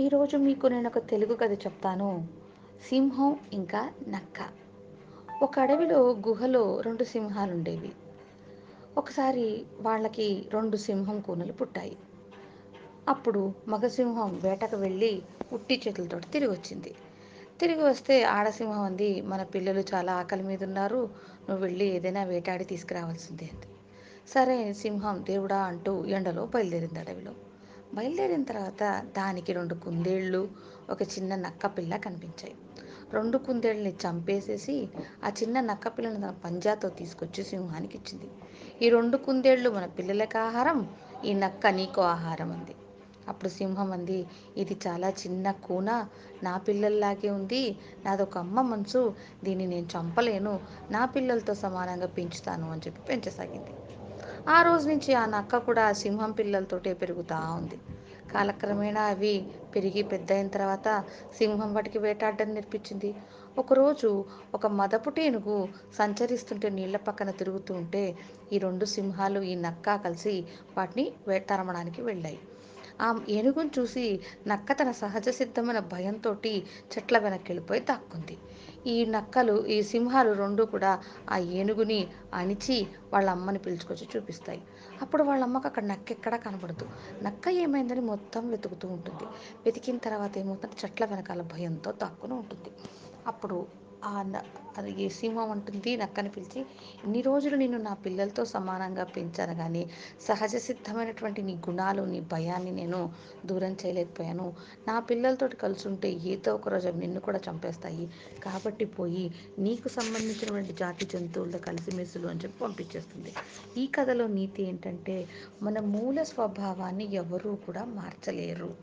ఈరోజు మీకు నేను ఒక తెలుగు కథ చెప్తాను. సింహం ఇంకా నక్క. ఒక అడవిలో గుహలో రెండు సింహాలు ఉండేవి ఒకసారి వాళ్ళకి రెండు సింహం కూనలు పుట్టాయి. అప్పుడు మగ సింహం వేటకు వెళ్ళి ఉట్టి చేతులతో తిరిగి వచ్చింది. తిరిగి వస్తే ఆడసింహం అంది మన పిల్లలు చాలా ఆకలి మీద ఉన్నారు నువ్వు వెళ్ళి ఏదైనా వేటాడి తీసుకురావాల్సిందే అంది. సరే సింహం దేవుడా అంటూ ఎండలో బయలుదేరింది అడవిలో. బయలుదేరిన తర్వాత దానికి రెండు కుందేళ్ళు ఒక చిన్న నక్క పిల్ల కనిపించాయి. రెండు కుందేళ్ళని చంపేసేసి ఆ చిన్న నక్కపిల్లను తన పంజాతో తీసుకొచ్చి సింహానికి ఇచ్చింది. ఈ రెండు కుందేళ్ళు మన పిల్లలకు ఆహారం ఈ నక్క నీకు ఆహారం అంది. అప్పుడు సింహం అంది ఇది చాలా చిన్న కూన నా పిల్లల్లాగే ఉంది నాదొక అమ్మ మనసు దీన్ని నేను చంపలేను నా పిల్లలతో సమానంగా పెంచుతాను అని చెప్పి పెంచసాగింది. ఆ రోజు నుంచి ఆ నక్క కూడా సింహం పిల్లలతోటే పెరుగుతూ ఉంది. కాలక్రమేణా అవి పెరిగి పెద్ద అయిన తర్వాత సింహం వాటికి వేటాడడం నేర్పించింది. ఒకరోజు ఒక మదపుటి ఏనుగు సంచరిస్తుంటే నీళ్ళ పక్కన తిరుగుతూ ఉంటే ఈ రెండు సింహాలు ఈ నక్క కలిసి వాటిని వేటాడడానికి వెళ్ళాయి. ఆ ఏనుగును చూసి నక్క తన సహజ సిద్ధమైన భయంతో చెట్ల వెనక్కి వెళ్ళిపోయి దాక్కుంది. ఈ నక్కలు ఈ సింహాలు రెండు కూడా ఆ ఏనుగుని అణిచి వాళ్ళ అమ్మని పిలుచుకొచ్చి చూపిస్తాయి. అప్పుడు వాళ్ళ అమ్మకు అక్కడ నక్క ఎక్కడా కనబడదు. నక్క ఏమైందని మొత్తం వెతుకుతూ ఉంటుంది. వెతికిన తర్వాత ఏమవుతుంది? చెట్ల వెనకాల భయంతో దాక్కుని ఉంటుంది. అప్పుడు అది ఏ సింహం అంటుంది నక్కని పిలిచి ఇన్ని రోజులు నేను నా పిల్లలతో సమానంగా పెంచాను కానీ సహజ సిద్ధమైనటువంటి నీ గుణాలు నీ భయాన్ని నేను దూరం చేయలేకపోయాను. నా పిల్లలతో కలిసి ఉంటే ఏదో ఒక రోజు నిన్ను కూడా చంపేస్తాయి. కాబట్టి పోయి నీకు సంబంధించినటువంటి జాతి జంతువులతో కలిసిమెసులు అని చెప్పి పంపించేస్తుంది. ఈ కథలో నీతి ఏంటంటే మన మూల స్వభావాన్ని ఎవరూ కూడా మార్చలేరు.